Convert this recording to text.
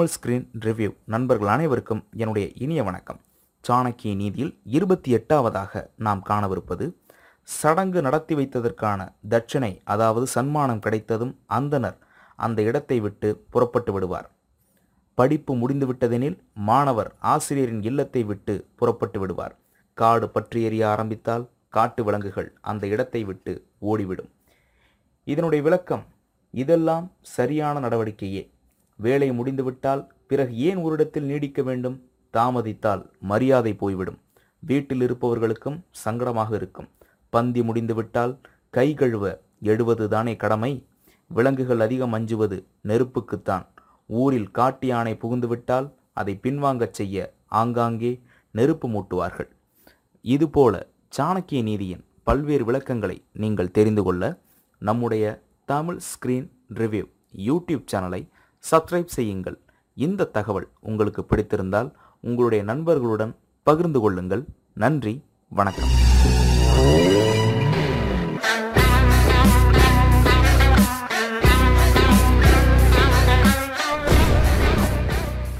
Full screen review நண்பர்கள் அனைவருக்கும் என்னுடைய இனிய வணக்கம். சாணக்கிய நீதியில் இருபத்தி எட்டாவதாக நாம் காணவிருப்பது சடங்கு நடத்தி வைத்ததற்கான தட்சிணை அதாவது சன்மானம் கிடைத்ததும் அந்தனர் அந்த இடத்தை விட்டு புறப்பட்டு விடுவார். படிப்பு முடிந்துவிட்டதெனில் மாணவர் ஆசிரியரின் இல்லத்தை விட்டு புறப்பட்டு விடுவார். காடு பற்றி எறிய ஆரம்பித்தால் காட்டு விலங்குகள் அந்த இடத்தை விட்டு ஓடிவிடும். இதனுடைய விளக்கம் இதெல்லாம் சரியான நடவடிக்கையே. வேலை முடிந்துவிட்டால் பிறகு ஏன் ஒரு இடத்தில் நீடிக்க வேண்டும்? தாமதித்தால் மரியாதை போய்விடும். வீட்டில் இருப்பவர்களுக்கும் சங்கடமாக இருக்கும். பந்தி முடிந்துவிட்டால் கை கழுவ எடுவது தானே கடமை? விலங்குகள் அதிகம் அஞ்சுவது நெருப்புக்குத்தான். ஊரில் காட்டு யானை புகுந்துவிட்டால் அதை பின்வாங்கச் செய்ய ஆங்காங்கே நெருப்பு மூட்டுவார்கள். இதுபோல சாணக்கிய நீதியின் பல்வேறு விளக்கங்களை நீங்கள் தெரிந்து கொள்ள நம்முடைய தமிழ் ஸ்கிரீன் ரிவ்யூ யூடியூப் சேனலை சப்ஸ்கிரைப் செய்யுங்கள். இந்த தகவல் உங்களுக்கு பிடித்திருந்தால் உங்களுடைய நண்பர்களுடன் பகிர்ந்து கொள்ளுங்கள். நன்றி வணக்கம்.